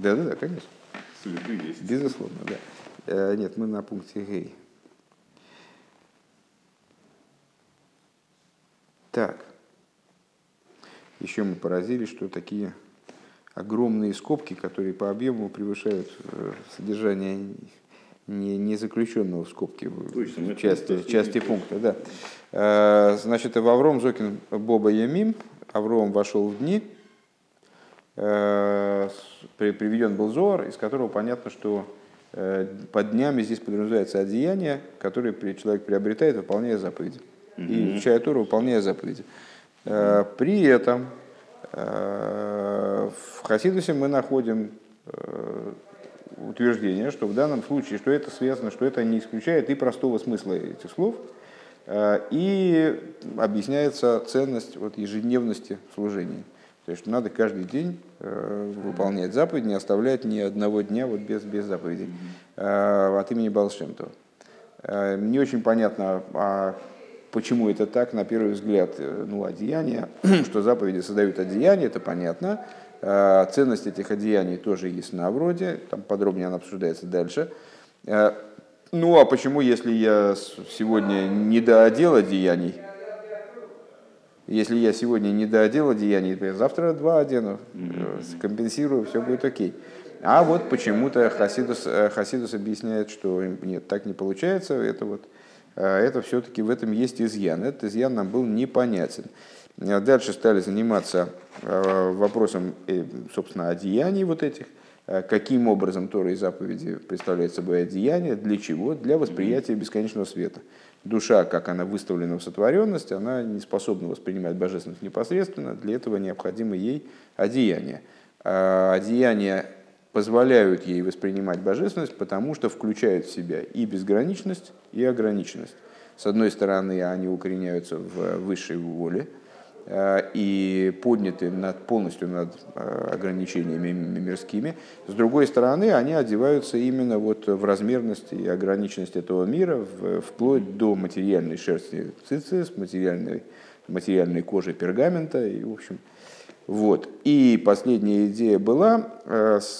Да, да, да, конечно. Следы есть. Безусловно, да. Э, Нет, мы на пункте Гей. Так. Еще мы поразились, что такие огромные скобки, которые по объему превышают э, содержание не, не заключенного в скобки Точно, части, части пункта. Да. Э, Значит, Авром Зокин Боба Ямим, Авром вошел в дни, приведен был Зор, из которого понятно, что э, под днями здесь подразумевается одеяние, которое человек приобретает, выполняя заповеди. И изучая Тору, выполняя заповеди. Э, При этом э, в Хасидусе мы находим э, утверждение, что в данном случае, что это связано, что это не исключает и простого смысла этих слов, э, и объясняется ценность вот, ежедневности служения. То есть, что надо каждый день э, выполнять заповедь, не оставлять ни одного дня вот без, без заповедей э, от имени Балшемтова. Э, Не очень понятно, а почему это так, на первый взгляд, ну, одеяние, что заповеди создают одеяние, это понятно. Ценность этих одеяний тоже есть на вроде, там подробнее она обсуждается дальше. Ну а почему, если я сегодня не доодел одеяний, если я сегодня не доодел одеяний, то я завтра два одену, э, компенсирую, все будет окей. А вот почему-то Хасидус, э, Хасидус объясняет, что нет, так не получается, это вот э, это все-таки в этом есть изъян. Этот изъян нам был непонятен. Дальше стали заниматься вопросом, собственно, одеяний вот этих. Каким образом Тора и заповеди представляют собой одеяние, для чего? Для восприятия бесконечного света. Душа, как она выставлена в сотворенность, она не способна воспринимать божественность непосредственно, для этого необходимо ей одеяние. А Одеяния позволяют ей воспринимать божественность, потому что включают в себя и безграничность, и ограниченность. С одной стороны, они укореняются в высшей воле и подняты над, полностью над э, ограничениями мирскими. С другой стороны, они одеваются именно вот в размерность и ограниченность этого мира, вплоть до материальной шерсти цицис, материальной, материальной кожи пергамента и, в общем, вот. И последняя идея была,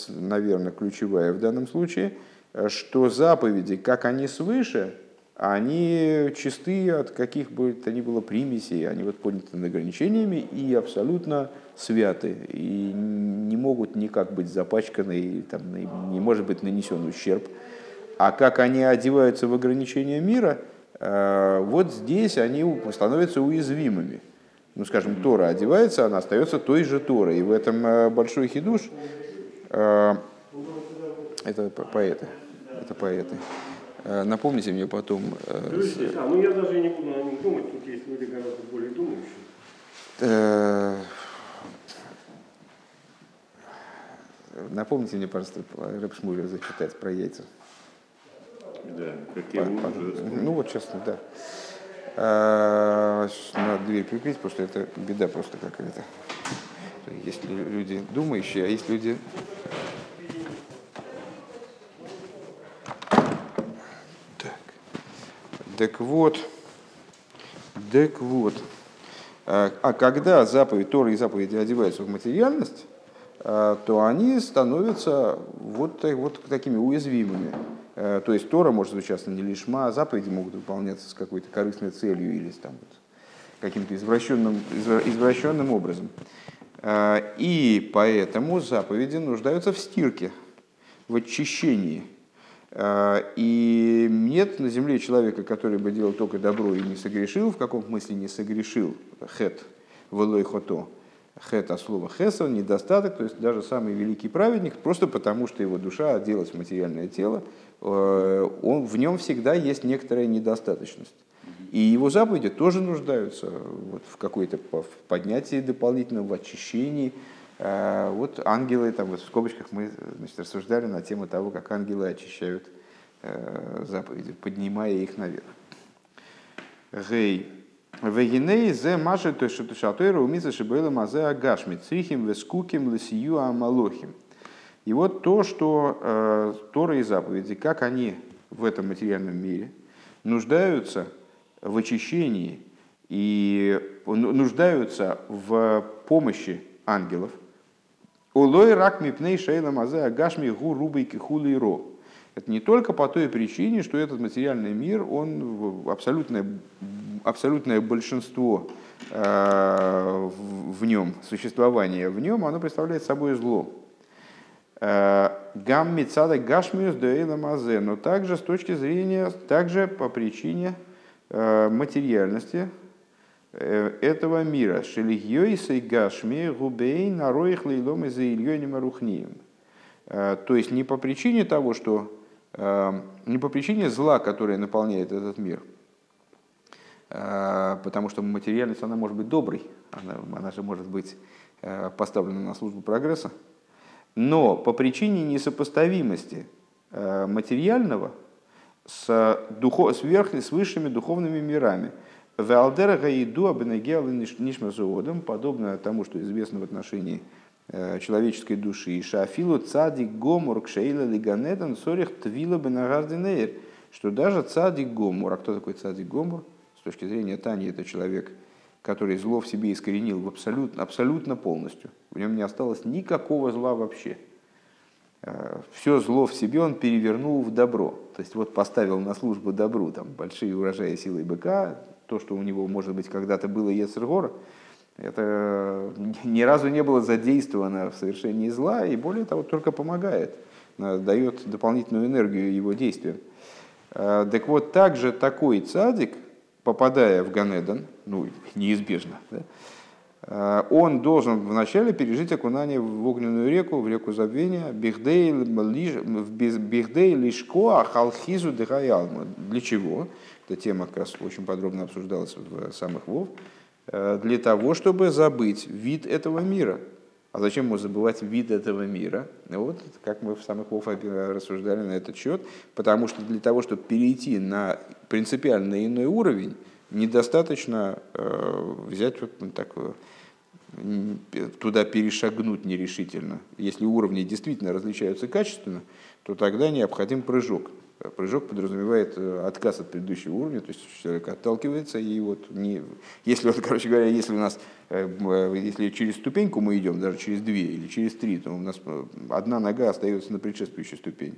наверное, ключевая в данном случае, э, что заповеди, как они свыше, они чисты от каких бы то ни было примесей, они вот подняты над ограничениями и абсолютно святы, и не могут никак быть запачканы, и там, не может быть нанесен ущерб. А как они одеваются в ограничения мира, э, вот здесь они становятся уязвимыми. Ну, скажем, Тора одевается, она остается той же Торой. И в этом э, большой хидуш. э, Это по- поэты. Это поэты. Э, Напомните мне потом. э, с- А, ну я даже не буду о них думать, тут есть люди гораздо более думающие. э, Напомните мне, пожалуйста, Рэп Шмулер зачитать про яйца. Да, как я его По- по-. Ну вот, честно, да. А, Надо дверь прикрыть, потому что это беда просто какая-то. Есть лю- люди думающие, а есть люди... Так вот, так вот. А а когда заповедь, Тора и заповеди одеваются в материальность, а, то они становятся вот, вот такими уязвимыми. Э, То есть Тора может звучаться не лишма, а заповеди могут выполняться с какой-то корыстной целью или там, вот, каким-то извращенным, извра- извращенным образом. И поэтому заповеди нуждаются в стирке, в очищении. Э, И нет на земле человека, который бы делал только добро и не согрешил, в каком смысле не согрешил, хет, велой хото, хет от слова хеса, недостаток, то есть даже самый великий праведник, просто потому что его душа оделась в материальное тело, э, он, в нем всегда есть некоторая недостаточность. И его заповеди тоже нуждаются вот, в какой-то поднятии дополнительном, в очищении. Э, Вот ангелы, там вот в скобочках мы значит, рассуждали на тему того, как ангелы очищают э, заповеди, поднимая их наверх. Гей. Вегиней зе маши то что шатойра умица шибейла мазе агашми црихим вескуким лисию амалохим. И вот то, что э, Тора и заповеди, как они в этом материальном мире нуждаются в очищении и ну- нуждаются в помощи ангелов, Улой рак мипней шейла мазе агашми гу рубейки хули ро. Это не только по той причине, что этот материальный мир, он абсолютное, абсолютное большинство э, в нем, существования в нем, оно представляет собой зло. Э, гам мецада гашмиус дуэйла мазе, но также с точки зрения, также по причине э, материальности этого мира. Шелигьёйсей гашми губей нароих лейлом из ильёним рухнием. То есть не по причине того, что Эм, не по причине зла, которое наполняет этот мир, э, потому что материальность, она может быть доброй, она, она же может быть э, поставлена на службу прогресса, но по причине несопоставимости э, материального с, духо, с, верхней, с высшими духовными мирами. Валдера Гаиду Абенегел Нишмазуодом, подобно тому, что известно в отношении Э, человеческой души. Шафилу цадик гомор кшейла лиганедан сорих твила бенагарденейр. Что даже цадик гомор, а кто такой цадик гомор? С точки зрения Тани, это человек, который зло в себе искоренил в абсолютно, абсолютно полностью. В нем не осталось никакого зла вообще. Э, Все зло в себе он перевернул в добро. То есть вот поставил на службу добру там, большие урожаи силы быка, то, что у него, может быть, когда-то было Ецергора, это ни разу не было задействовано в совершении зла, и более того, только помогает, э, дает дополнительную энергию его действиям. Э, так вот, также такой цадик, попадая в Ганедан, ну, неизбежно, да, э, он должен вначале пережить окунание в огненную реку, в реку забвения, бихдей лишко ахалхизу дыхаялма. Для чего? Эта тема как раз очень подробно обсуждалась в самых Вов. Э, для того, чтобы забыть вид этого мира. А зачем ему забывать вид этого мира? Вот, как мы в самых Вов рассуждали на этот счет, потому что для того, чтобы перейти на принципиально иной уровень, недостаточно э, взять вот так, э, туда перешагнуть нерешительно. Если уровни действительно различаются качественно, то тогда необходим прыжок. Прыжок подразумевает э, отказ от предыдущего уровня, то есть человек отталкивается, и вот не, если, вот, короче говоря, если у нас, э, э, если через ступеньку мы идем, даже через две или через три, то у нас одна нога остается на предшествующей ступени.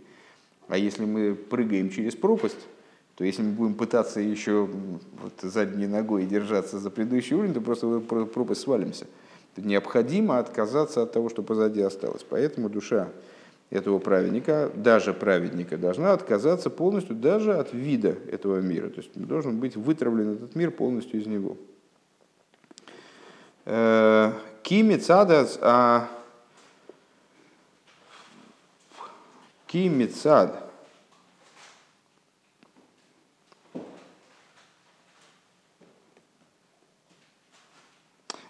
А если мы прыгаем через пропасть, то если мы будем пытаться еще вот задней ногой держаться за предыдущий уровень, то просто в пропасть свалимся. Необходимо отказаться от того, что позади осталось. Поэтому душа этого праведника, даже праведника, должна отказаться полностью даже от вида этого мира. То есть должен быть вытравлен этот мир полностью из него. Э, Кими цадас, а Кими цад.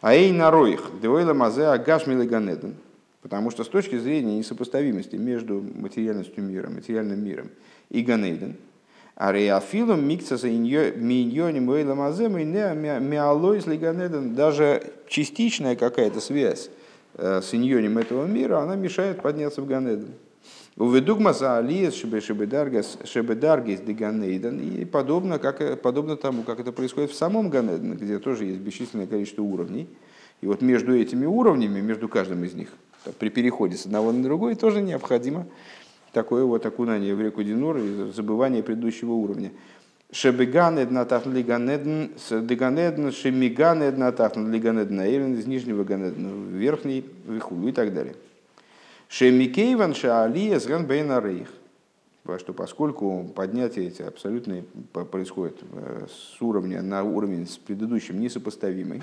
Аэй нароих, девойла мазе агаш милиганеден. Потому что с точки зрения несопоставимости между материальностью мира, материальным миром и Ганейден, а реафилом миксаса миньоним миалойс лиганеден, даже частичная какая-то связь э, с иньоним этого мира, она мешает подняться в Ганеден. Уведугмаса алиес шебедаргис диганейден и подобно, как, подобно тому, как это происходит в самом Ганеден, где тоже есть бесчисленное количество уровней. И вот между этими уровнями, между каждым из них, при переходе с одного на другой тоже необходимо такое вот окунание в реку Динур и забывание предыдущего уровня. Шебеган эднатахн лиганедн, лиганедн, эйлен из нижнего ганедна, верхний, вихулу и так далее. Шемикейван шаалия сган бейна рейх. Что поскольку поднятие эти абсолютно происходит э, с уровня на уровень с предыдущим несопоставимый,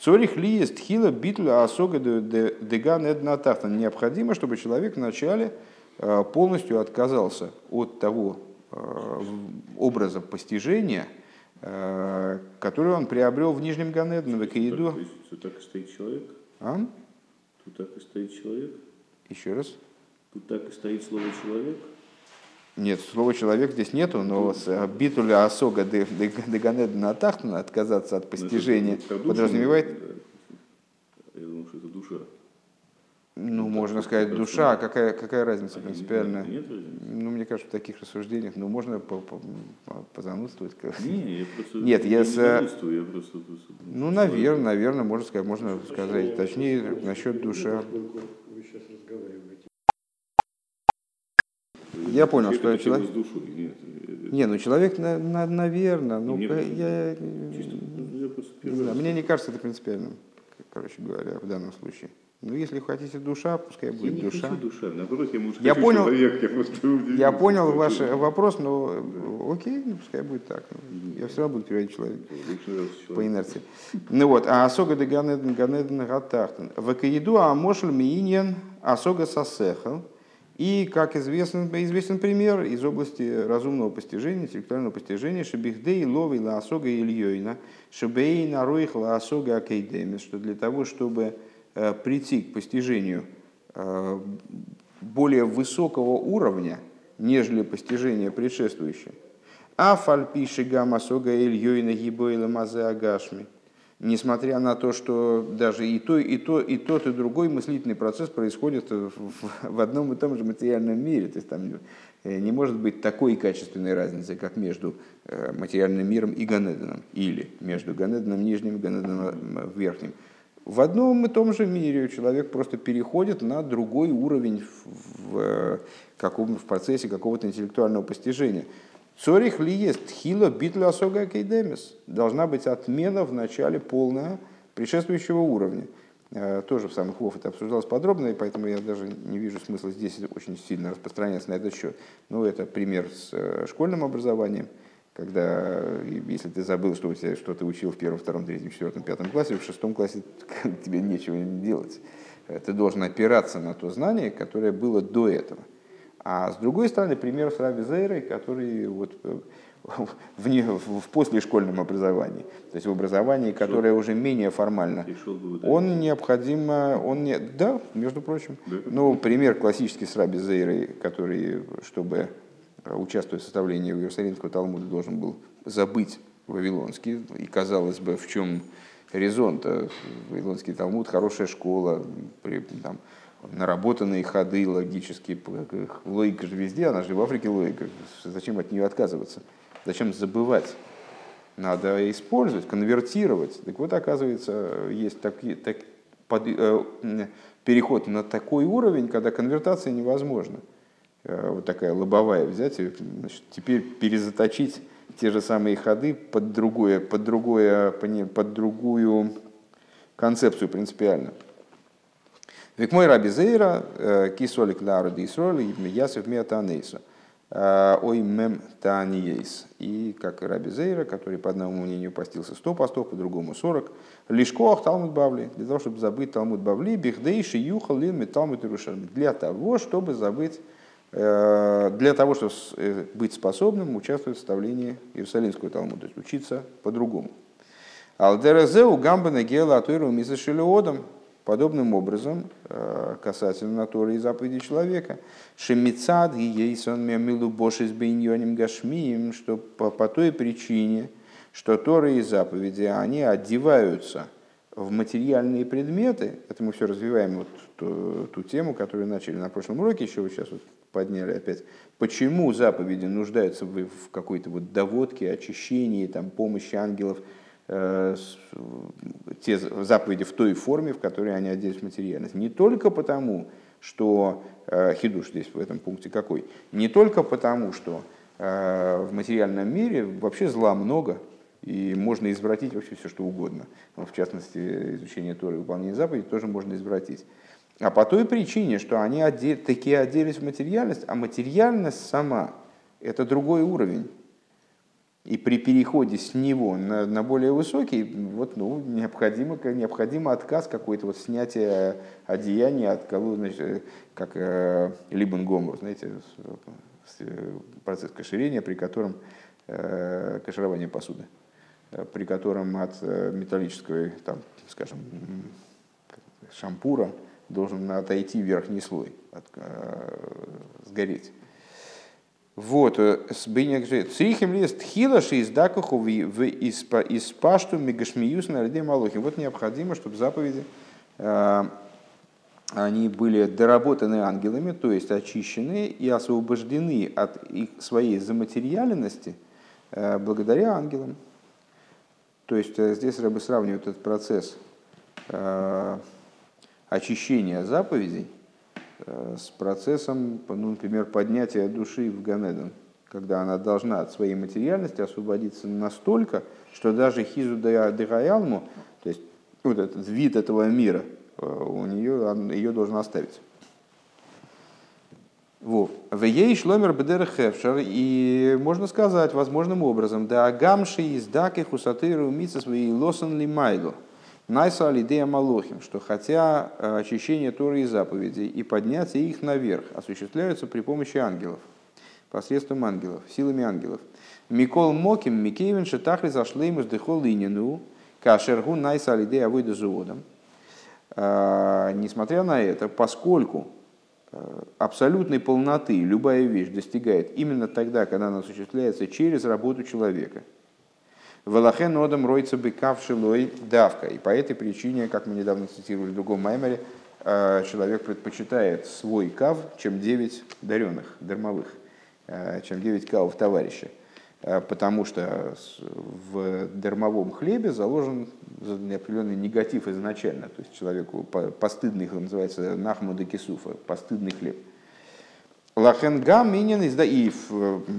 Цорих ли есть хила битля асога деган эднатахта. Необходимо, чтобы человек вначале э, полностью отказался от того э, образа постижения, э, который он приобрел в Нижнем Ганедне, в Экаиду. Тут так и стоит человек? А? Тут так и стоит человек? Еще раз. Тут так и стоит слово «человек»? Нет, слова человек здесь нету, но с битуля осога деганед на отказаться от постижения подразумевает... Я думаю, что это душа. Ну, можно сказать, душа, какая, какая разница а принципиально? Нет, ну, мне кажется, в таких рассуждениях, ну, можно по, по, по, позанудствовать. Не, я просто, Нет, я, с... я просто, Ну, наверное, наверное, можно сказать, можно сказать, точнее, насчет души. Я понял, что Человек человек- с душой. Нет. Не, ну человек, наверное, ну, Мне я, я- чисто- ну, я не знаю, мне не кажется это принципиальным, короче говоря, в данном случае. Ну, если хотите душа, пускай Я будет не душа. душа, наоборот, я, может, Я понял- человек, я просто Я понял ваш вопрос, но э, окей, ну, пускай будет так. Я все равно буду переводить человек Лучше раз по инерции. Ну вот, а асога де ганеден ганеден гатахтен. Вакаиду амошель мииньен асога сасехал. И, как известен, известен пример из области разумного постижения, интеллектуального постижения, шебихдей лови ла асога ильёйна, шебей наруих ла асога акейдемис, что для того, чтобы э, прийти к постижению э, более высокого уровня, нежели постижение предшествующее, а фальпиши гамасога ильёйна гибойла мазе агашми. Несмотря на то, что даже и, то, и, то, и тот, и другой мыслительный процесс происходит в, в- одном и том же материальном мире. То есть там э, не может быть такой качественной разницы, как между э, материальным миром и Ганеденом, или между Ганеденом нижним и Ганеденом э, верхним. В одном и том же мире человек просто переходит на другой уровень в, в, каком, в процессе какого-то интеллектуального постижения. Цорих ли есть хило битля осога кейдемис. Должна быть отмена в начале полная предшествующего уровня. Э, Тоже в самых вов это обсуждалось подробно, и поэтому я даже не вижу смысла здесь очень сильно распространяться на этот счет. Ну, это пример с э, школьным образованием, когда, э, если ты забыл, что, у тебя, что ты учил в первом, втором, третьем, четвертом, пятом классе, в шестом классе тебе нечего делать. Ты должен опираться на то знание, которое было до этого. А с другой стороны, пример с Раби Зейрой, который вот э, в, не, в послешкольном образовании, то есть в образовании, которое уже менее формально, он необходимо, он не, да, между прочим, ну, пример классический с Раби Зейрой, который, чтобы э, участвовать в составлении Иерусалимского Талмуда, должен был забыть Вавилонский, и казалось бы, в чем резон-то, Вавилонский Талмуд, хорошая школа, при, там, наработанные ходы логические, логика же везде, она же в Африке логика, зачем от нее отказываться, зачем забывать? Надо использовать, конвертировать. Так вот, оказывается, есть такие, так, под- э, переход на такой уровень, когда конвертация невозможна. Э, Вот такая лобовая взять и значит, теперь перезаточить те же самые ходы под, другое, под, другое, под другую концепцию принципиально. Век мой раби Зейра, кисолик лару дисроли, ясов меатанейса. Ой мем таниейс. И как раби Зейра, который по одному мнению постился 100 постов, по другому 40. Лишко Талмуд Бавли. Для того, чтобы забыть Талмуд Бавли, бихдейши юхал лин Талмуд Иерушалим. Для того, чтобы забыть для того, чтобы быть способным участвовать в составлении Иерусалимского Талмуда, то есть учиться по-другому. Алдерезеу гамбана гела атуиру мисашилиодом. Подобным образом, э, касательно Торы и заповедей человека, шемицад и ейсон мемилу боши с бейньоним гашмием, что по, по той причине, что Торы и заповеди, они одеваются в материальные предметы, это мы все развиваем вот ту, ту тему, которую начали на прошлом уроке, еще вот сейчас вот подняли опять, почему заповеди нуждаются в, в какой-то вот доводке, очищении, там, помощи ангелов, те заповеди в той форме, в которой они оделись в материальность. Не только потому, что э, хидуш здесь в этом пункте какой, не только потому, что э, в материальном мире вообще зла много, и можно извратить вообще все, что угодно. Ну, В частности, изучение Торы и выполнение заповедей тоже можно извратить. А по той причине, что они оде- такие оделись в материальность, а материальность сама – это другой уровень. И при переходе с него на, на более высокий, вот, ну, необходимо, необходимо отказ какой-то, вот, снятие одеяния от значит, э, как э, Либен Гомор, знаете, э, процесс каширения, при котором э, каширование посуды, э, при котором от металлического, там, скажем, шампура должен отойти верхний слой, от, э, сгореть. Вот, э, с бинек же црихим лист хилаши из дакаху в из пашту мегашмиюс на ряде малохим. Вот необходимо, чтобы заповеди э, они были доработаны ангелами, то есть очищены и освобождены от их, своей заматериальности э, благодаря ангелам. То есть здесь Рэбе сравнивает этот процесс очищения заповедей с процессом, ну, например, поднятия души в Ганеден, когда она должна от своей материальности освободиться настолько, что даже хизу дегаялму, то есть вот этот вид этого мира, э, у нее, ее должен оставить. Во. В ей шломер бедер хевшер, и можно сказать возможным образом, да агамши из даки хусатыру мица свои лосан ли майло, найса алидея малохим, что хотя э, очищение Торы и заповедей и поднятие их наверх осуществляются при помощи ангелов, посредством ангелов, силами ангелов. Микол моким микейвен шетахли зашлеймус дехол инину, кашергу найса алидея выйду заводом. Э, несмотря на это, поскольку Э, абсолютной полноты любая вещь достигает именно тогда, когда она осуществляется через работу человека. Валахен одам ройца быкавшилой давка. И по этой причине, как мы недавно цитировали в другом маймере, э, человек предпочитает свой кав, чем 9 даренных, дармовых, э, чем 9 кавов товарища. Э, потому что в дармовом хлебе заложен определенный негатив изначально. То есть человеку постыдный, называется нахмуда кисуфа, постыдный хлеб. Лахенгам минин изда и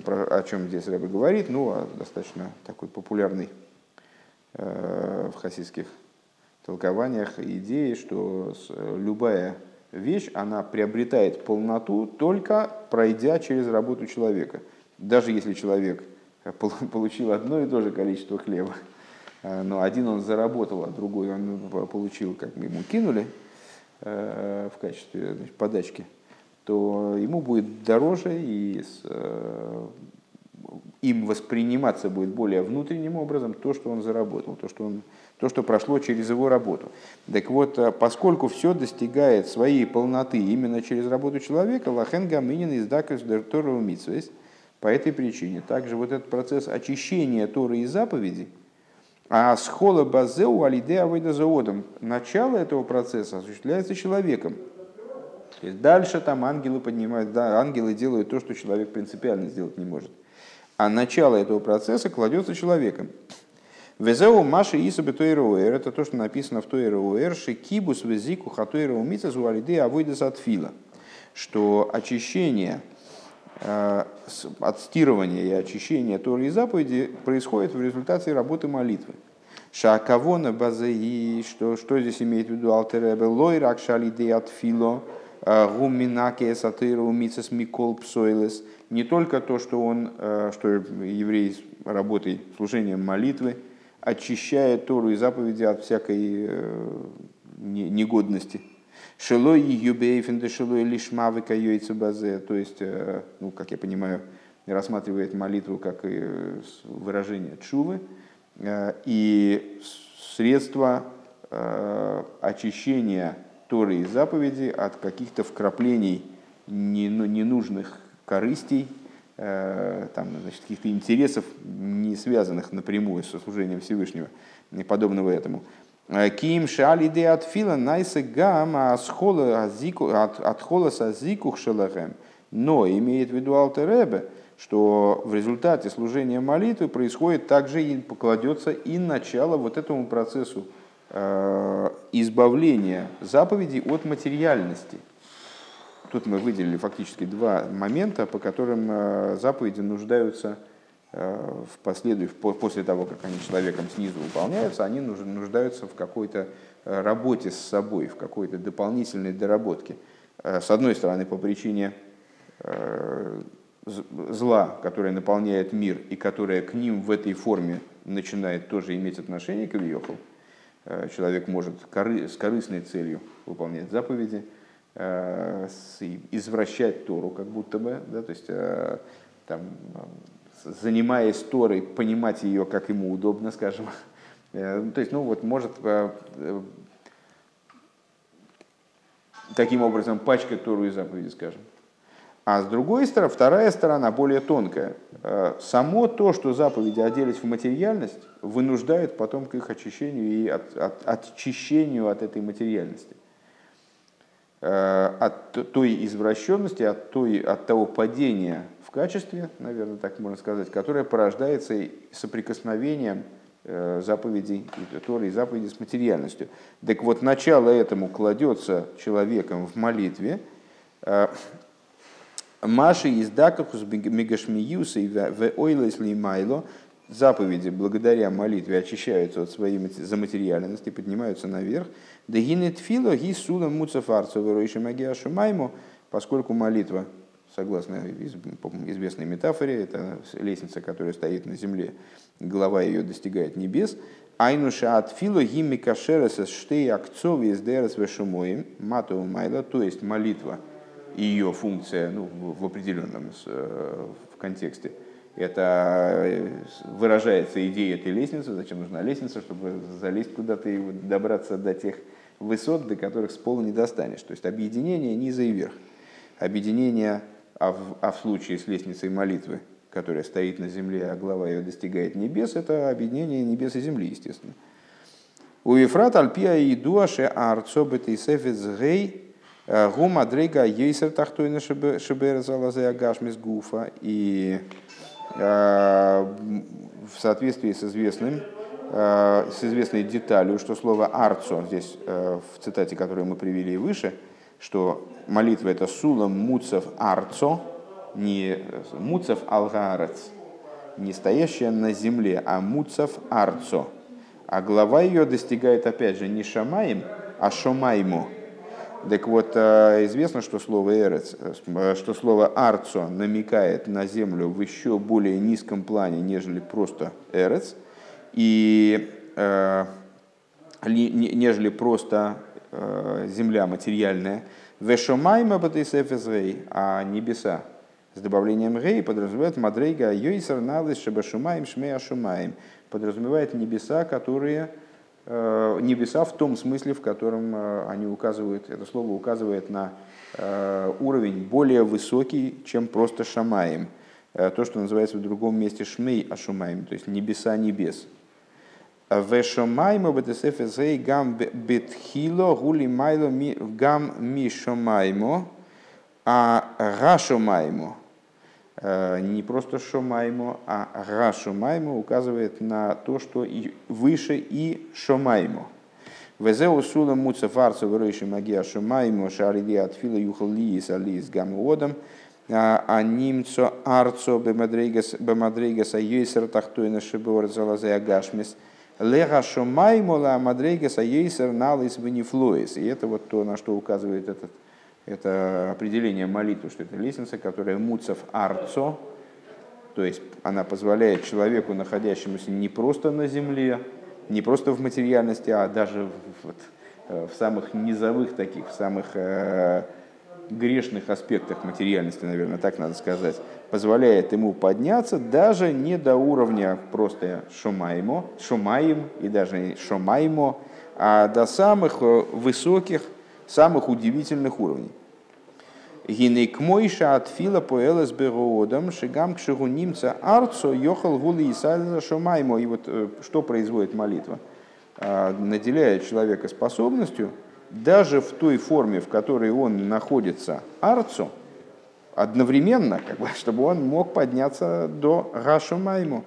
о чем здесь Рэбе говорит, ну, достаточно такой популярный э, в хасидских толкованиях идеи, что любая вещь, она приобретает полноту только пройдя через работу человека. Даже если человек получил одно и то же количество хлеба. А, но один он заработал, а другой он получил, как мы ему кинули э, в качестве значит, подачки, то ему будет дороже и с, э, им восприниматься будет более внутренним образом то, что он заработал, то, что, он, то, что прошло через его работу. Так вот, э, поскольку все достигает своей полноты именно через работу человека, лахен гаминин из дакас дертору митсвесть, по этой причине также вот этот процесс очищения Торы и заповедей, а с хола базеу алиде авойдазаодом, начало этого процесса осуществляется человеком. Дальше там ангелы поднимают, да, ангелы делают то, что человек принципиально сделать не может. А начало этого процесса кладется человеком. Везеу Маши Исабе Тойроуэр, это то, что написано в Тойроуэр, Шикибус Везику Хатойроу Мицазу Алиде Авойдас Атфила, что очищение – Э, отстирывание и очищение Торы и заповеди происходит в результате работы молитвы. Шакавона базаи, что, что здесь имеет в виду Алтеребе, лойрак шалиде от фило, э, гуминаке сатыру мицес микол псойлес, не только то, что он, э, что еврей работой, служением молитвы, очищает Тору и заповеди от всякой негодности, Шилой юбейфен шилой лишмавы кайойца базе. То есть, э, ну, как я понимаю, рассматривает молитву как э, выражение чувы э, и средство очищения Торы и заповеди от каких-то вкраплений ну, ненужных корыстей, там, значит, каких-то интересов, не связанных напрямую со служением Всевышнего, и подобного этому. Ким шали де от фила найса гам от холоса зикух шелахем. Но имеет в виду Алтеребе, что в результате служения молитвы происходит также и покладется и начало вот этому процессу э, избавления заповедей от материальности. Тут мы выделили фактически два момента, по которым э, заповеди нуждаются Э, в последующем, после того, как они человеком снизу выполняются, они нуждаются в какой-то работе с собой, в какой-то дополнительной доработке. С одной стороны, по причине зла, которое наполняет мир и которое к ним в этой форме начинает тоже иметь отношение к Ильеху. Человек может с корыстной целью выполнять заповеди, извращать Тору как будто бы, да, то есть там, занимаясь Торой, понимать ее, как ему удобно, скажем. Э, то есть, ну вот, может э, э, таким образом пачкать Тору и заповеди, скажем. А с другой стороны, вторая сторона, более тонкая. Само то, что заповеди оделись в материальность, вынуждает потом к их очищению и от, от, очищению от этой материальности. От той извращенности, от, той, от того падения в качестве, наверное, так можно сказать, которое порождается соприкосновением э, заповедей Торы и заповедей с материальностью. Так вот, начало этому кладется человеком в молитве, Э, Маши из Дакахус Мегашмиюса и в Ойлес Майло заповеди благодаря молитве очищаются от своей заматериальности, поднимаются наверх. Дегинет фило ги сула муцафарцу верующий магиашу майму, поскольку молитва, согласно известной метафоре, это лестница, которая стоит на земле, голова ее достигает небес. Айнуша от фило ги микашерес штей акцови из дерес вешумоим мату майла, то есть молитва, ее функция ну, в определенном э, в контексте – это э, выражается идея этой лестницы, зачем нужна лестница, чтобы залезть куда-то и добраться до тех высот, до которых с пола не достанешь. То есть объединение низа и верх. Объединение, а в, а в случае с лестницей молитвы, которая стоит на земле, а глава ее достигает небес, это объединение небес и земли, естественно. У Ефрат Альпия и Дуаше Арцо Бетейсефец Гей э, Гума Дрейга Ейсер Тахтойна Шебер Залазе Агашмис Гуфа и Э, в соответствии с известным, э, с известной деталью, что слово «арцо» здесь э, в цитате, которую мы привели выше, что молитва это «сулам муцев арцо», не муцев алгарец, не стоящая на земле, а муцев арцо. А глава ее достигает, опять же, не шамаем, а шомайму – так вот, э, известно, что слово «эрец», э, что слово «арцо» намекает на землю в еще более низком плане, нежели просто «эрец», и э, нежели просто земля материальная. «Вешомайма батисефезрей», а небеса с добавлением «рей» подразумевает «мадрейга йойсер налыс шабашумаем шмея шумаем», подразумевает небеса, которые Э, небеса в том смысле, в котором э, они указывают, это слово указывает на э, уровень более высокий, чем просто шамаем. То, что называется в другом месте шмей ашумаем, то есть небеса небес. В шамаймо бетесефезей гам бетхило гули майло гам ми шамаймо, а Э, не просто шомаймо, а рашомаймо указывает на то, что и выше и шомаймо. Везеу сула муца фарца выройши магия шомаймо шариди от фила юхал лиис алиис гамуодом, а, а немцо арцо бемадрейгаса йейсер тахтуина шибор залазе агашмис, лега шомаймо ла мадрейгаса йейсер налис венифлуис. И это вот то, на что указывает этот это определение молитвы, что это лестница, которая муцев арцо, то есть она позволяет человеку, находящемуся не просто на земле, не просто в материальности, а даже вот, э, в самых низовых таких, в самых э, грешных аспектах материальности, наверное, так надо сказать, позволяет ему подняться даже не до уровня просто шумаймо, шумаем и даже шумаймо, а до самых э, высоких самых удивительных уровней. Гинейк мойша от фила поэлэс бегоодам шигам к шигунимца арцо йохал гули и шумаймо. И вот э, что производит молитва? А, наделяет человека способностью даже в той форме, в которой он находится арцо, одновременно, как бы, чтобы он мог подняться до Гашумайму.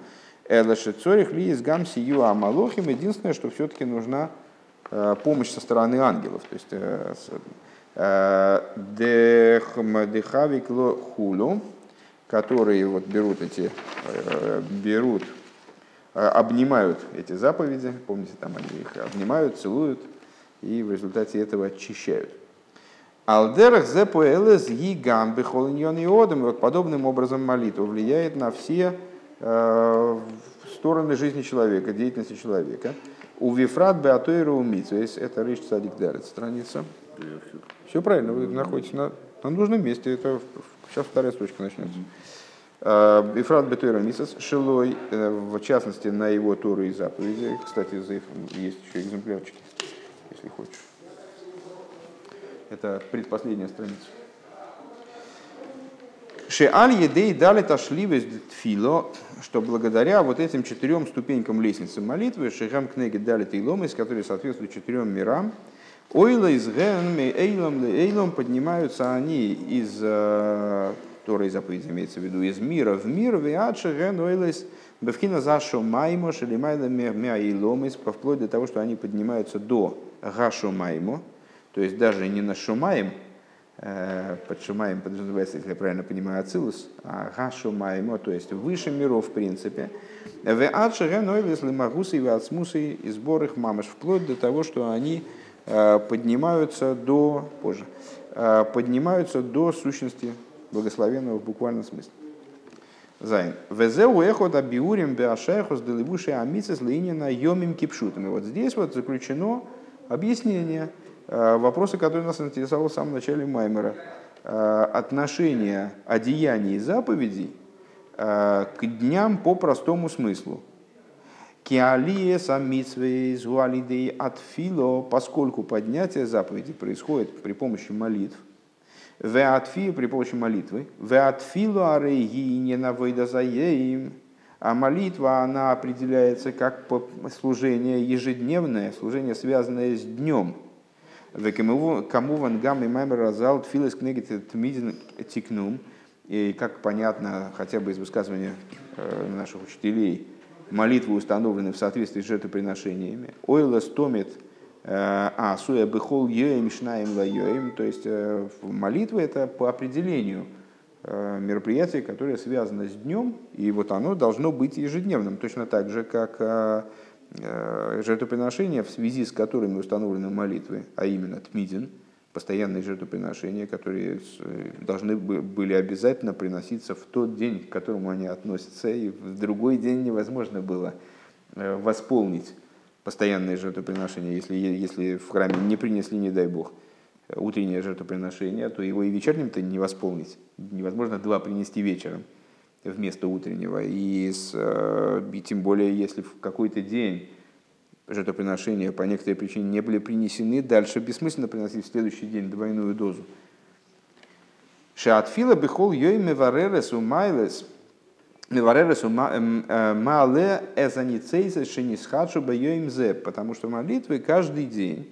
Элэши цорих ли из гам сию амалохим. Единственное, что все-таки нужна помощь со стороны ангелов. То есть э, дехавик хулу, которые вот берут эти, э, берут, обнимают эти заповеди, помните, там они их обнимают, целуют, и в результате этого очищают. Алдерах зепуэлес гигам бихолиньон и одам. Вот подобным образом молитва влияет на все стороны жизни человека, деятельности человека. У Вифрат Беатойру Митсвейс, это Риш Цадик Дарит, страница. Все правильно, вы находитесь на, на нужном месте, это сейчас вторая строчка начнется. А, Вифрат Беатойру Митсвейс, Шилой, э, в частности, на его Тору и заповеди. Кстати, есть еще экземплярчики, если хочешь. Это предпоследняя страница. Шеаль едей дали ташливес тфило, что благодаря вот этим четырем ступенькам лестницы молитвы, шехам кнеги дали тейломис, которые соответствуют четырем мирам, ойла из эйлом эйлом поднимаются они из э, Торы заповеди имеется в виду, из мира в мир, виадши ген ойлес бевхина зашо маймо шелимайла мяиломис, вплоть до того, что они поднимаются до гашо маймо, то есть даже не на шумаем, под Шумаем подразумевается, если я правильно понимаю, Ацилус, а Гашумаемо, то есть выше миров в принципе. В Адширеновесли Магусы и Ацмусы и сбор их мамаш, вплоть до того, что они э, поднимаются до, позже, э, поднимаются до сущности благословенного в буквальном смысле. Зайн. Везеу эхот абиурим беашехус деливуши амицес линина йомим кипшутами. Вот здесь вот заключено объяснение Э, вопросы, которые нас интересовал в самом начале Маймера. Э, отношение одеяний заповедей э, к дням по простому смыслу. Киалие самитсвей зуалидей от фило, поскольку поднятие заповеди происходит при помощи молитв. В атфи при помощи молитвы. В атфило арейги не навойдазаеим. А молитва, она определяется как служение ежедневное, служение, связанное с днем – Кому вангам и маймер разал тфилес книги тмидин тикнум. И как понятно, хотя бы из высказывания наших учителей, молитвы установлены в соответствии с жертвоприношениями. Ойла стомит а суя бехол йоем шнаем лайоем. То есть молитва это по определению мероприятие, которое связано с днем, и вот оно должно быть ежедневным, точно так же, как Э, жертвоприношения, в связи с которыми установлены молитвы, а именно тмидин, постоянные жертвоприношения, которые э, должны были обязательно приноситься в тот день, к которому они относятся, и в другой день невозможно было э, восполнить постоянные жертвоприношения, если, если в храме не принесли, не дай бог, утреннее жертвоприношение, то его и вечерним-то не восполнить. Невозможно два принести вечером вместо утреннего. И, с, э, и тем более, если в какой-то день жертвоприношения по некоторой причине не были принесены, дальше бессмысленно приносить в следующий день двойную дозу. Шаатфила бихол йой меваререс умайлес меваререс умале эзаницейса шинисхадшу бьёимзе, потому что молитвы каждый день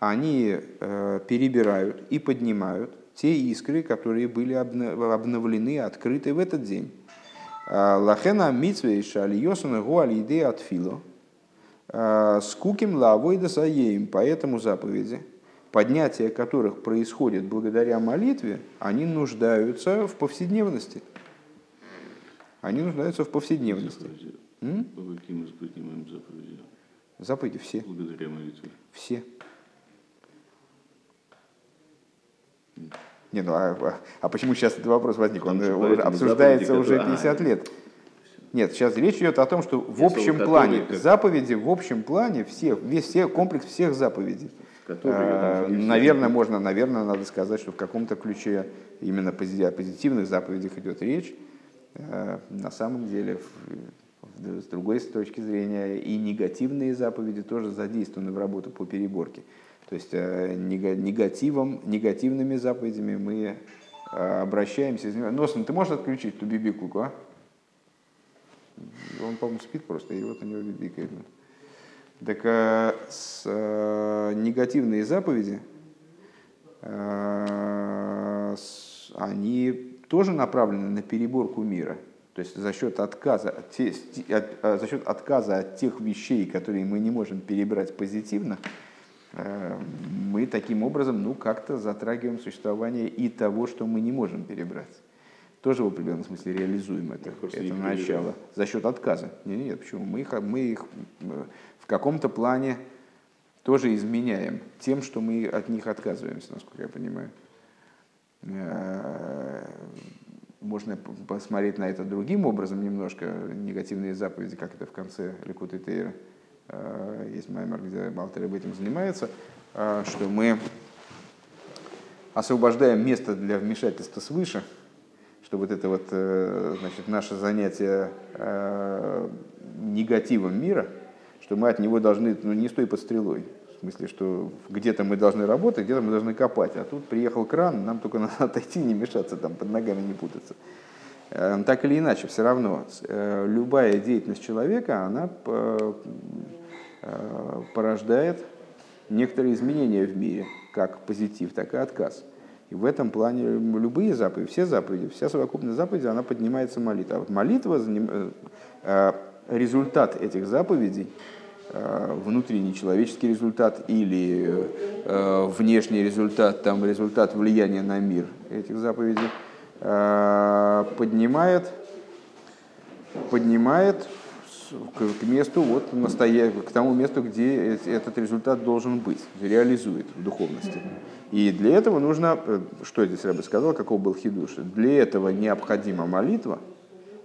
они э, перебирают и поднимают те искры, которые были обновлены, открыты в этот день. А, лахена митвей шальосуна гуалиде от фило. А, скуким лавой саеем. По этому заповеди, поднятие которых происходит благодаря молитве, они нуждаются в повседневности. Они нуждаются в повседневности. По каким мы поднимаем заповеди? Заповеди все. Благодаря молитве. Все. Не, ну а, а, а почему сейчас этот вопрос возник? Он уже обсуждается уже 50 а, лет. Нет, сейчас речь идет о том, что в общем плане заповеди, в общем плане все, весь все, комплекс всех заповедей. Которые, наверное, можно, наверное, надо сказать, что в каком-то ключе именно о позитивных заповедях идет речь. На самом деле, с другой точки зрения, и негативные заповеди тоже задействованы в работу по переборке. То есть э, негативом, негативными заповедями мы э, обращаемся. Носом, ты можешь отключить ту бибику, а? Он, по-моему, спит просто, и вот у него бибикает. Так э, с, негативные заповеди, они тоже направлены на переборку мира. То есть за счет отказа от, те, от, за счет отказа от тех вещей, которые мы не можем перебрать позитивно, мы таким образом ну, как-то затрагиваем существование и того, что мы не можем перебрать. Тоже в определенном смысле реализуем это, это начало за счет отказа. Нет, нет, почему? Мы их, мы их э, в каком-то плане тоже изменяем тем, что мы от них отказываемся, насколько я понимаю. Э, можно посмотреть на это другим образом немножко, негативные заповеди, как это в конце Ликуты Тейра Э, есть маймер, где Балтер этим занимается, э, что мы освобождаем место для вмешательства свыше, что вот это вот, э, значит, наше занятие негативом мира, что мы от него должны, ну, не стой под стрелой, в смысле, что где-то мы должны работать, где-то мы должны копать, а тут приехал кран, нам только надо отойти, не мешаться, там под ногами не путаться. Так или иначе, все равно, любая деятельность человека, она Э, порождает некоторые изменения в мире, как позитив, так и отказ. И в этом плане любые заповеди, все заповеди, вся совокупность заповедей, она поднимается молитва. А молитва, э, э, результат этих заповедей э, внутренний человеческий результат или э, внешний результат, там результат влияния на мир этих заповедей, э, поднимает, поднимает к, месту, вот, настоя... к тому месту, где этот результат должен быть, реализует в духовности. И для этого нужно, э, что здесь я бы сказал, каков был хидуш, для этого необходима молитва,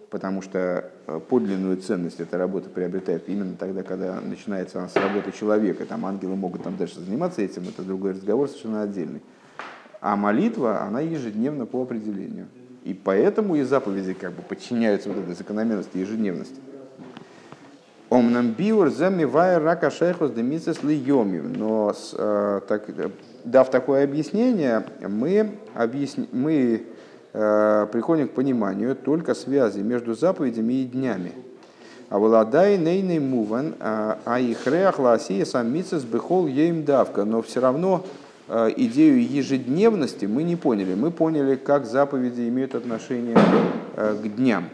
потому что э, подлинную ценность эта работа приобретает именно тогда, когда начинается она с работы человека. Там ангелы могут там дальше заниматься этим, это другой разговор совершенно отдельный. А молитва, она ежедневно по определению. И поэтому и заповеди как бы подчиняются вот этой закономерности ежедневности. Омнам биур замивая рака шейхус демисис льемив. Но э, так, дав такое объяснение, мы, объясни, мы э, приходим к пониманию только связи между заповедями и днями. А владай нейный муван, а, а их реах ласия сам мицес бехол ейм давка. Но все равно э, идею ежедневности мы не поняли. Мы поняли, как заповеди имеют отношение к дням.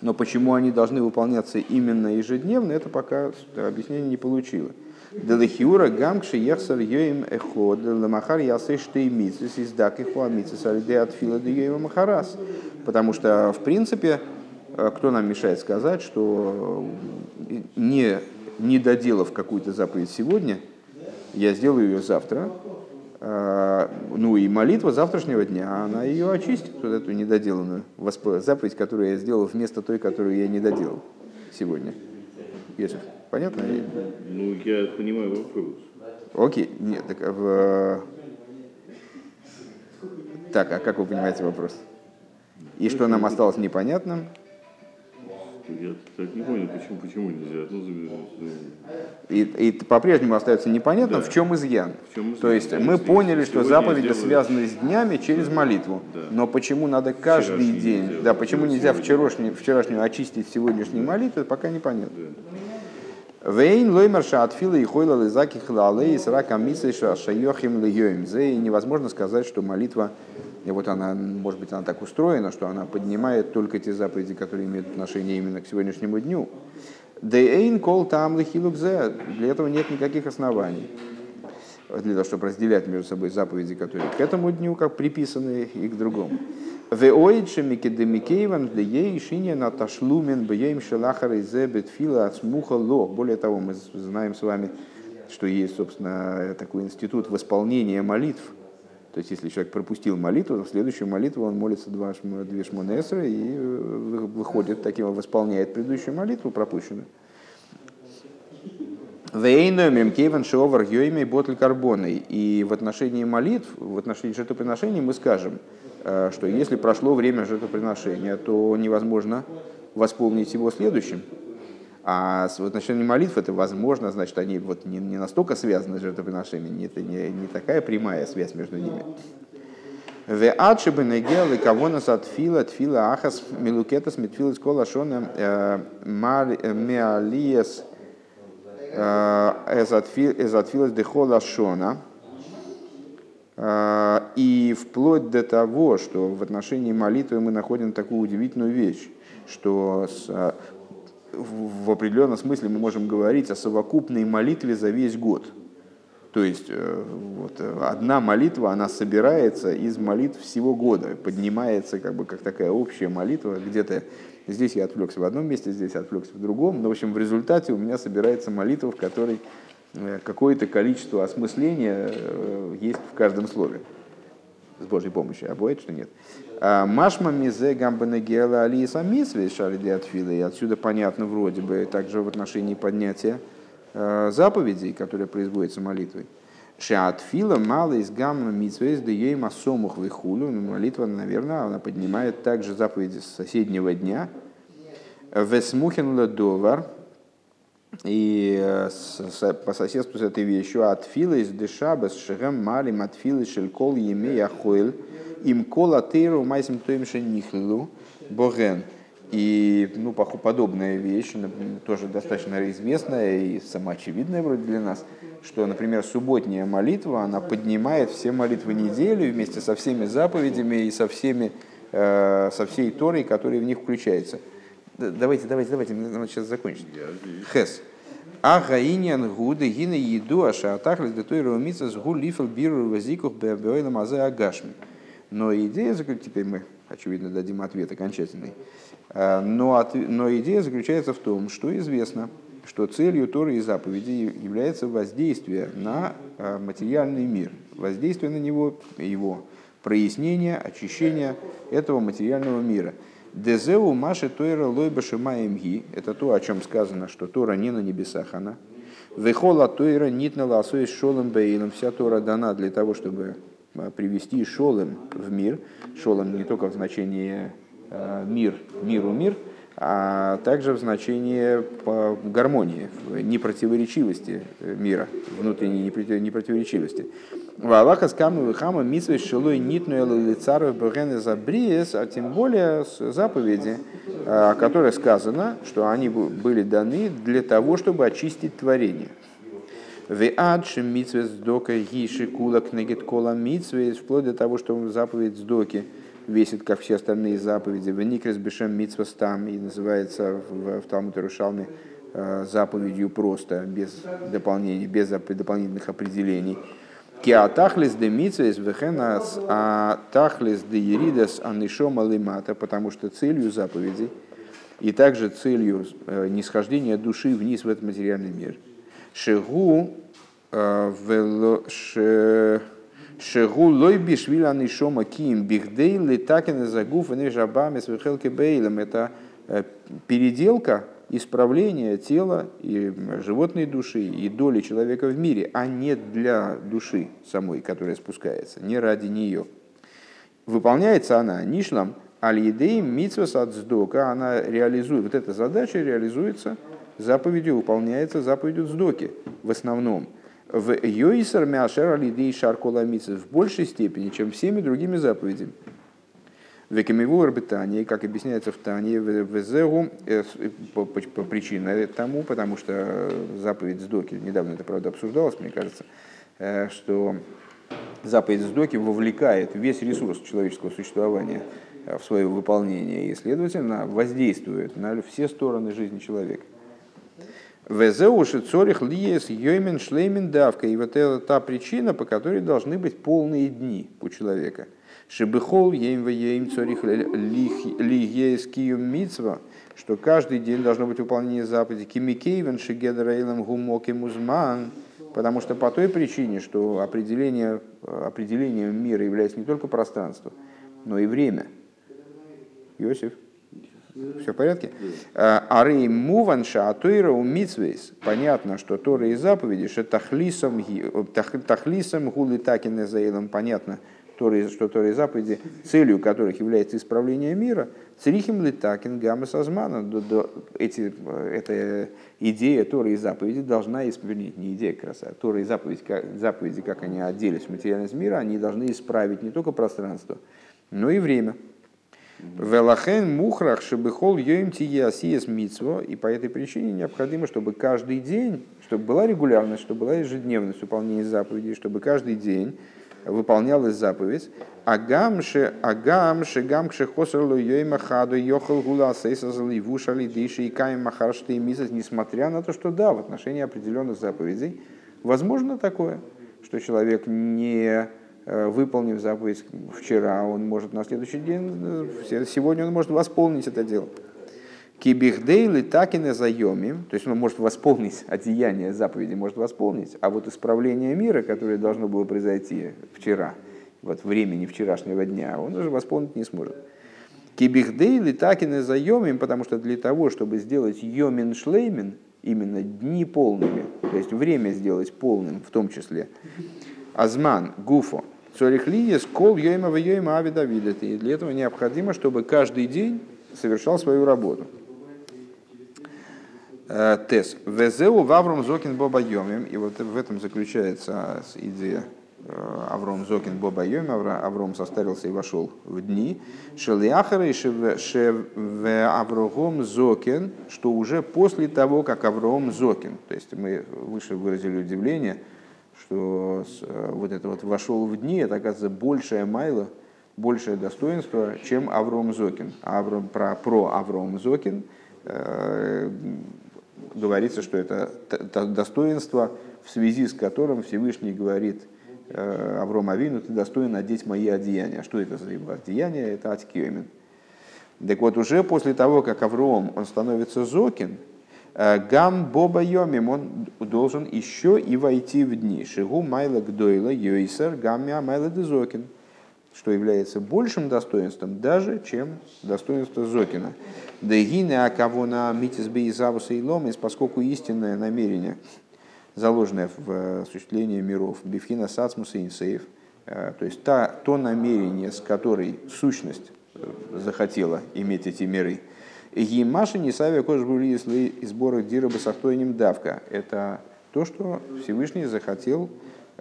Но почему они должны выполняться именно ежедневно, это пока объяснение не получило. Делихиура гамкши яхсар йоим эход, ламахар ясы штей митсис, издак их ламитсис, альде от фила махарас. Потому что, в принципе, э, кто нам мешает сказать, что э, не, не доделав какую-то заповедь сегодня, я сделаю ее завтра, а, ну и молитва завтрашнего дня, она ее очистит, вот эту недоделанную заповедь, которую я сделал вместо той, которую я не доделал сегодня. Если понятно? Ну, я понимаю вопрос. Окей, нет, так а в... Так, а как вы понимаете вопрос? И что нам осталось непонятным? Я так не понял, почему, почему нельзя. Ну, и, и по-прежнему остается непонятно, да. в чем изъян. В чем изъян. То есть мы поняли, что заповеди связаны с днями через молитву. Да. Но почему надо каждый Вчерашний день, нельзя, да, почему нельзя вчерашнюю, вчерашнюю очистить сегодняшней молитвой, пока непонятно. Да. Вейн лоймер шаатфила и хойла лизаки хлалей с раком мисой шайохим льёим. невозможно сказать, что молитва и вот она, может быть, она так устроена, что она поднимает только те заповеди, которые имеют отношение именно к сегодняшнему дню. Дейн кол там Для этого нет никаких оснований для того, чтобы разделять между собой заповеди, которые к этому дню как приписаны, и к другому. Веоидши демикейван для ей шиня на ташлумен бьем шелахар из фила от. Более того, мы знаем с вами, что есть, собственно, такой институт восполнения молитв – то есть, если человек пропустил молитву, в следующую молитву он молится два, две шмонесры и э, выходит таким, восполняет предыдущую молитву пропущенную. И в отношении молитв, в отношении жертвоприношений мы скажем, э, что если прошло время жертвоприношения, то невозможно восполнить его следующим. А в отношении молитв это возможно, значит, они вот не, не настолько связаны с жертвоприношением, это не, не такая прямая связь между ними. В адшибы негел и кого нас от фила, тфила ахас, милукетас, метфилас колашона, э, э, меалиес, эзатфилас дехола шона. И вплоть до того, что в отношении молитвы мы находим такую удивительную вещь, что в определенном смысле мы можем говорить о совокупной молитве за весь год. То есть э, вот, одна молитва, она собирается из молитв всего года, поднимается как бы как такая общая молитва, где-то здесь я отвлекся в одном месте, здесь отвлекся в другом, но в общем в результате у меня собирается молитва, в которой э, какое-то количество осмысления э, есть в каждом слове с Божьей помощью, а бывает, что нет. А, Машма мизе гамбанагела алиса мисвей шалиди отфилы. И отсюда понятно вроде бы также в отношении поднятия а, заповедей, которые производятся молитвой. Шаатфила мало из гамма митсвейс да ей масомух вихулю. Ну, молитва, наверное, она поднимает также заповеди с соседнего дня. Весмухин ладовар, и э, по соседству с этой вещью от филы из дешабас шагам малим от филы шелькол еме яхуэль им кола тейру майсим тоим шенихлу боген. И ну, подобная вещь, тоже достаточно известная и самоочевидная вроде для нас, что, например, субботняя молитва, она поднимает все молитвы недели вместе со всеми заповедями и со, всеми, э, со всей Торой, которая в них включается. Давайте, давайте, давайте, надо сейчас закончить. Хес. А гаиньян гуды гина еду, а шаатахлис да той ромица с гу лифл биру вазикух беойлам мазе агашми. Но идея, теперь мы, очевидно, дадим ответ окончательный. А, но, от, но идея заключается в том, что известно, что целью Торы и заповедей является воздействие на а, материальный мир, воздействие на него, его прояснение, очищение этого материального мира – Дезеу маши тойра лойбаши маемги. Это то, о чем сказано, что Тора не на небесах она. Вехола тойра нитна ласуис шолем бейлом. Вся Тора дана для того, чтобы привести шолем в мир. Шолем не только в значении а, мир, миру мир, а также в значении гармонии, непротиворечивости мира, внутренней непротиворечивости. Валаха с хама митсвей шилой нитну лицаров богены забриес, а тем более заповеди, о которых сказано, что они были даны для того, чтобы очистить творение. Веадши митсвес дока гиши кулак негет кола митсвес, вплоть до того, что заповедь сдоки весит, как все остальные заповеди. В Никрес Бешем Митсвас там и называется в, в Талмуд Рушалме э, заповедью просто, без дополнений, без дополнительных определений. Киатахлис де митсвес вехенас, а тахлис де еридас анишома лимата, потому что целью заповедей и также целью э, нисхождения души вниз в этот материальный мир. Шегу э, вело, Шегу лой бишвиля нишома ким бихдей литакин загуф и жабами с бейлем. Это переделка, исправление тела и животной души и доли человека в мире, а не для души самой, которая спускается, не ради нее. Выполняется она нишлам аль-едей митсвас от она реализует, вот эта задача реализуется заповедью, выполняется заповедью сдоки в основном – в Йойсер Мяшер Алидей Шаркола в большей степени, чем всеми другими заповедями. Векамиву Арбитании, как объясняется в Тане, в Зегу, э, по, по, по причине тому, потому что заповедь Сдоки, недавно это, правда, обсуждалось, мне кажется, э, что заповедь Сдоки вовлекает весь ресурс человеческого существования э, в свое выполнение и, следовательно, воздействует на все стороны жизни человека. Везеуши цорих лиес йоймен шлеймен давка. И вот это та причина, по которой должны быть полные дни у человека. Шибыхол ейм ейм цорих лиес киюм митцва, что каждый день должно быть выполнение заповеди. Кимикейвен шигедраилем гумоки музман. Потому что по той причине, что определение, определением мира является не только пространство, но и время. Иосиф. Все в порядке? А, Арей муванша атуира у митсвейс. Понятно, что Тора и заповеди, что тахлисом, тахлисом гули такин заилом. Понятно, что Тора и заповеди, целью которых является исправление мира, црихим литакин гамма сазмана. Эти, эта идея Торы и заповеди должна исправить, не идея раз, а Тора и заповеди, как, заповеди, как они отделились в материальность мира, они должны исправить не только пространство, но и время. Велахен мухрах шебехол йоим тиясиес митсво. И по этой причине необходимо, чтобы каждый день, чтобы была регулярность, чтобы была ежедневность выполнения заповедей, чтобы каждый день выполнялась заповедь. Агамше, агамше, гамше хосерлу йоима хаду йохал гула сейсазал и вушали диши и каем махаршты и несмотря на то, что да, в отношении определенных заповедей возможно такое, что человек не выполнив заповедь вчера, он может на следующий день, э, сегодня он может восполнить это дело. Кибихдейли так и на заеме, то есть он может восполнить одеяние заповеди, может восполнить, а вот исправление мира, которое должно было произойти вчера, вот времени вчерашнего дня, он уже восполнить не сможет. Кибихдейли так и на заеме, потому что для того, чтобы сделать йомин шлеймин, именно дни полными, то есть время сделать полным в том числе, Азман, Гуфо, Цорих Лиес, Кол Йойма Йойма Ави Давида. И для этого необходимо, чтобы каждый день совершал свою работу. Э, Тес. Везеу Вавром Зокин Боба Йомим. И вот в этом заключается идея э, Авром Зокин Боба Йом, Авром состарился и вошел в дни. Шелиахара и Шев Аврогом Зокин, что уже после того, как Авром Зокин, то есть мы выше выразили удивление, что э, вот это вот вошел в дни, это, оказывается, большая майла, большее достоинство, чем Авром Зокин. Авром, про, про Авром Зокин э, говорится, что это достоинство, в связи с которым Всевышний говорит э, Авром Авину, ты достоин одеть мои одеяния. Что это за его одеяния? Это Атикиомин. Так вот, уже после того, как Авром, он становится Зокин, Гам Боба Йомим, он должен еще и войти в дни. Шигу Майла Гдойла Йойсер Гаммя Майла Дезокин что является большим достоинством даже, чем достоинство Зокина. Дегине акавона митис бейзавуса и ломис, поскольку истинное намерение, заложенное в осуществлении миров, бифхина сацмуса инсеев, э, то есть та, то намерение, с которой сущность э, захотела иметь эти миры, Гимаша не савя кожбули из сбора дира басахтойним давка. Это то, что Всевышний захотел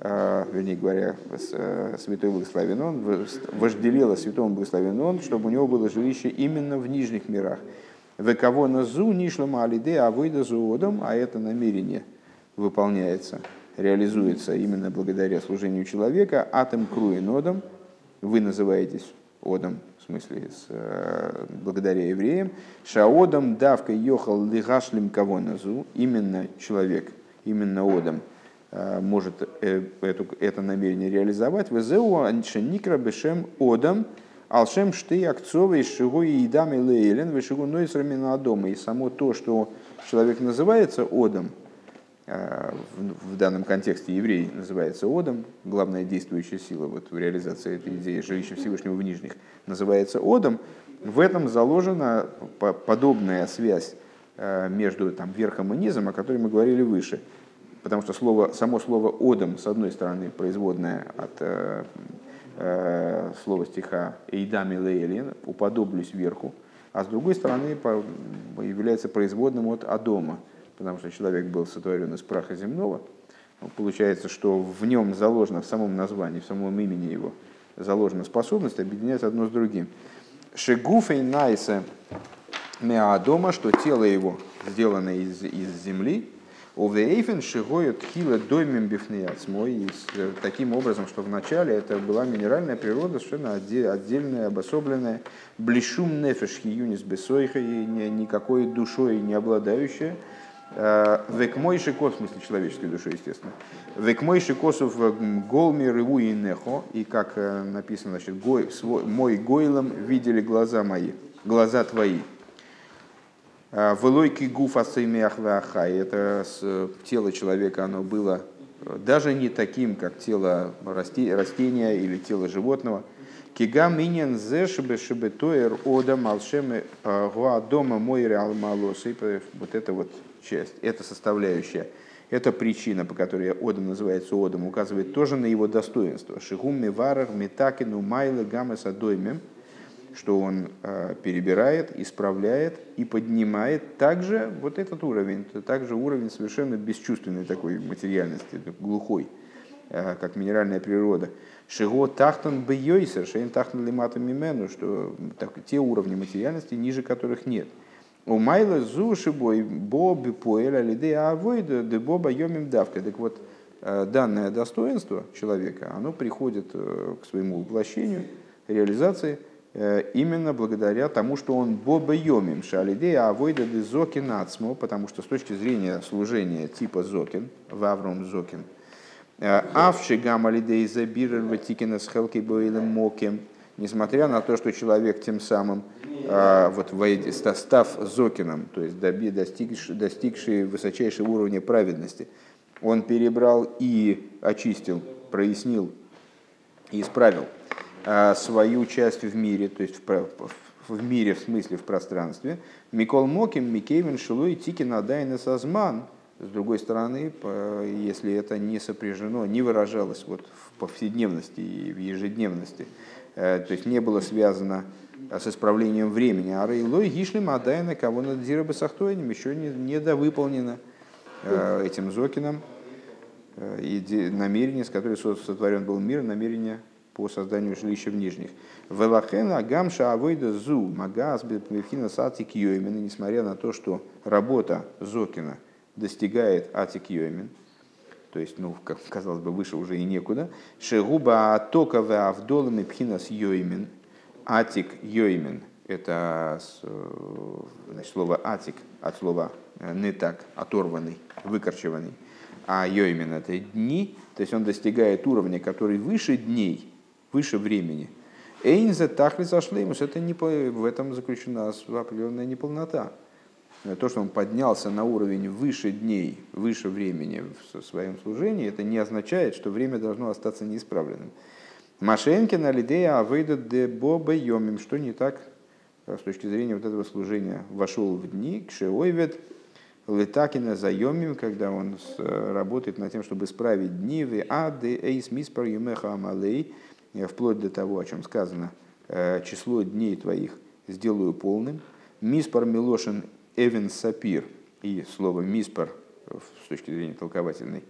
Э, вернее говоря, э, святой благословен он, вожделела святому благословен он, чтобы у него было жилище именно в нижних мирах. В кого назу нишлама алиде, а выйда зуодом, а это намерение выполняется, реализуется именно благодаря служению человека, атом круинодом, вы называетесь одом, в смысле, с, э, благодаря евреям, шаодом давка йохал лигашлим кого назу, именно человек, именно одом, Э, может э, эту, это намерение реализовать. Везеу никра бешем одам алшем шты акцовый шигу и идам и лейлен вышигу нойсрамина дома. И само то, что человек называется одом, в данном контексте еврей называется одом, главная действующая сила вот в реализации этой идеи жилища Всевышнего в Нижних называется одом, в этом заложена подобная связь между там, верхом и низом, о которой мы говорили выше – потому что слово, само слово «одам» с одной стороны производное от э, э, слова стиха «эйдами лейлин» «уподоблюсь верху», а с другой стороны является производным от «адома», потому что человек был сотворен из праха земного. Получается, что в нем заложено, в самом названии, в самом имени его, заложена способность объединять одно с другим. Шегуфей найса меадома, что тело его сделано из, из земли, Овейфен шигоют хила доймем бифнеяцмой. Э, таким образом, что вначале это была минеральная природа, совершенно отдельная, обособленная, блишум нефеш юнис бесойха, и никакой душой не обладающая. Э, век мой шикос, в смысле человеческой душой, естественно. Век мой шикосов голми рыву и нехо, и как э, написано, значит, гой, свой, мой гойлом видели глаза мои, глаза твои. Велойки гуфа сеймяхвахай. Это тело человека, оно было э, даже не таким, как тело растения или тело животного. Кигам миньян зешбе шебетоер ода малшеме э, гуадома мой реал малосы. Вот это вот часть, эта составляющая. Это причина, по которой Одам называется Одом, указывает тоже на его достоинство. Шигум миварах метакину майлы гамеса доймем – что он э, перебирает, исправляет и поднимает также вот этот уровень, также уровень совершенно бесчувственной такой материальности, глухой, э, как минеральная природа. Шиго тахтан бейойсер, шейн тахтан лимату мимену, что так, те уровни материальности, ниже которых нет. У майла зушибой боби поэля лиде авойда де боба йомим давка. Так вот, э, данное достоинство человека, оно приходит к своему воплощению, реализации – Э, именно благодаря тому, что он боба йомим шалидея авойда де зокин ацмо, потому что с точки зрения служения типа зокин, вавром зокин, э, авши гамалидей забир ватикина с хелки боилем моким, несмотря на то, что человек тем самым, э, вот, став зокином, то есть достигший, достигший высочайшего уровня праведности, он перебрал и очистил, прояснил и исправил а, свою часть в мире, то есть в, в мире в смысле в пространстве. Микол Моким, Микейвен, Шилуй, Тикин, Адайна Сазман. С другой стороны, если это не сопряжено, не выражалось вот в повседневности и в ежедневности, э, то есть не было связано с исправлением времени, а Рейлой Гишлем Адайна кого над Дирабасахтоинем еще не, недовыполнено э, этим Зокином. Э, и намерение, с которым сотворен был мир, намерение по созданию жилища в нижних. Велахена гамша авойда зу магаз бифхина сатик йоймен. Несмотря на то, что работа Зокина достигает атик йоймен, то есть, ну, как казалось бы, выше уже и некуда. Шегуба атока авдолами пхинас йоймен. Атик йоймен – это значит, слово атик от слова не так, оторванный, выкорчеванный, а йоймен это дни, то есть он достигает уровня, который выше дней, выше времени. Эйнзе тахли зашлеймус, это не, в этом заключена определенная неполнота. То, что он поднялся на уровень выше дней, выше времени в своем служении, это не означает, что время должно остаться неисправленным. Машенкин алидея авейдат де боба йомим, что не так с точки зрения вот этого служения, вошел в дни, к шеойвет, летакина заемим, когда он работает над тем, чтобы исправить дни, в ады эйс миспар юмеха амалей, вплоть до того, о чем сказано, число дней твоих сделаю полным. Миспар милошин эвен сапир, и слово миспар, с точки зрения толковательной,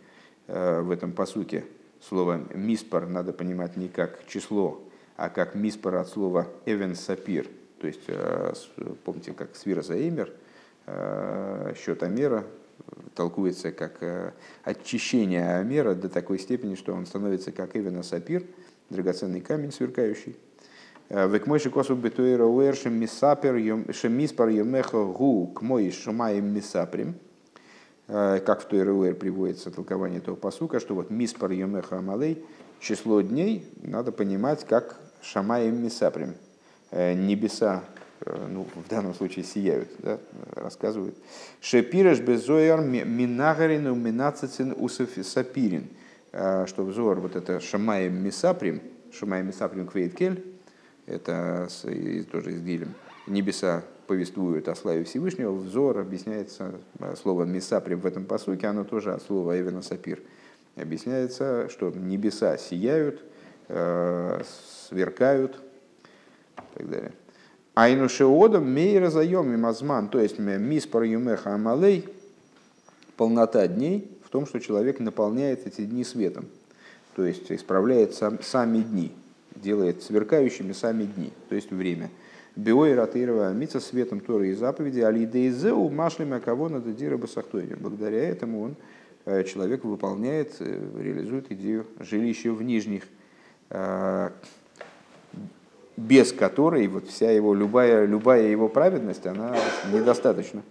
в этом посуке, слово миспар надо понимать не как число, а как миспар от слова эвен сапир – то есть, э, помните, как свира заэмер, э, счет Амера толкуется как э, очищение Амера до такой степени, что он становится как Эвена Сапир, драгоценный камень сверкающий. Век мой шикосу битуэра уэр шемисапер шемиспар йомеха гу к мой шумаем мисаприм. Как в Туэруэр приводится толкование этого посука, что вот миспар йомеха амалей, число дней надо понимать как шамаем мисаприм, Э, небеса, э, ну, в данном случае сияют, да, рассказывают. Шепираш безояр минагарину минацицин сапирин. Э, что взор, вот это шамаем мисаприм, шамаем мисаприм квейткель, это тоже из Гилем. Небеса повествуют о славе Всевышнего, взор объясняется словом мисаприм в этом посуке, оно тоже от слова Эвена Сапир. Объясняется, что небеса сияют, сверкают, и так далее. Айну шеодом мейра заем и мазман, то есть миспар юмеха амалей, полнота дней в том, что человек наполняет эти дни светом, то есть исправляет сам, сами дни, делает сверкающими сами дни, то есть время. Биой ратырова мица светом Торы и заповеди, алидейзеу машлима кого надо дира басахтойне. Благодаря этому он, э, человек выполняет, э, реализует идею жилища в нижних э, без которой вот вся его, любая, любая его праведность, она недостаточна.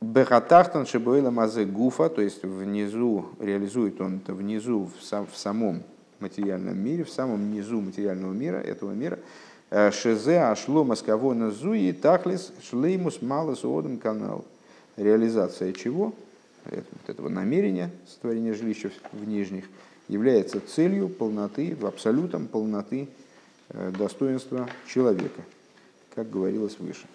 Бехатахтан шебуэла мазе гуфа, то есть внизу, реализует он это внизу, в, сам, в самом материальном мире, в самом низу материального мира, этого мира. Э, шезе ашло маскавона зуи тахлис шлеймус малос одам канал. Реализация чего? Вот этого намерения сотворения жилища в нижних является целью полноты, в абсолютом полноты Э, достоинства человека, как говорилось выше.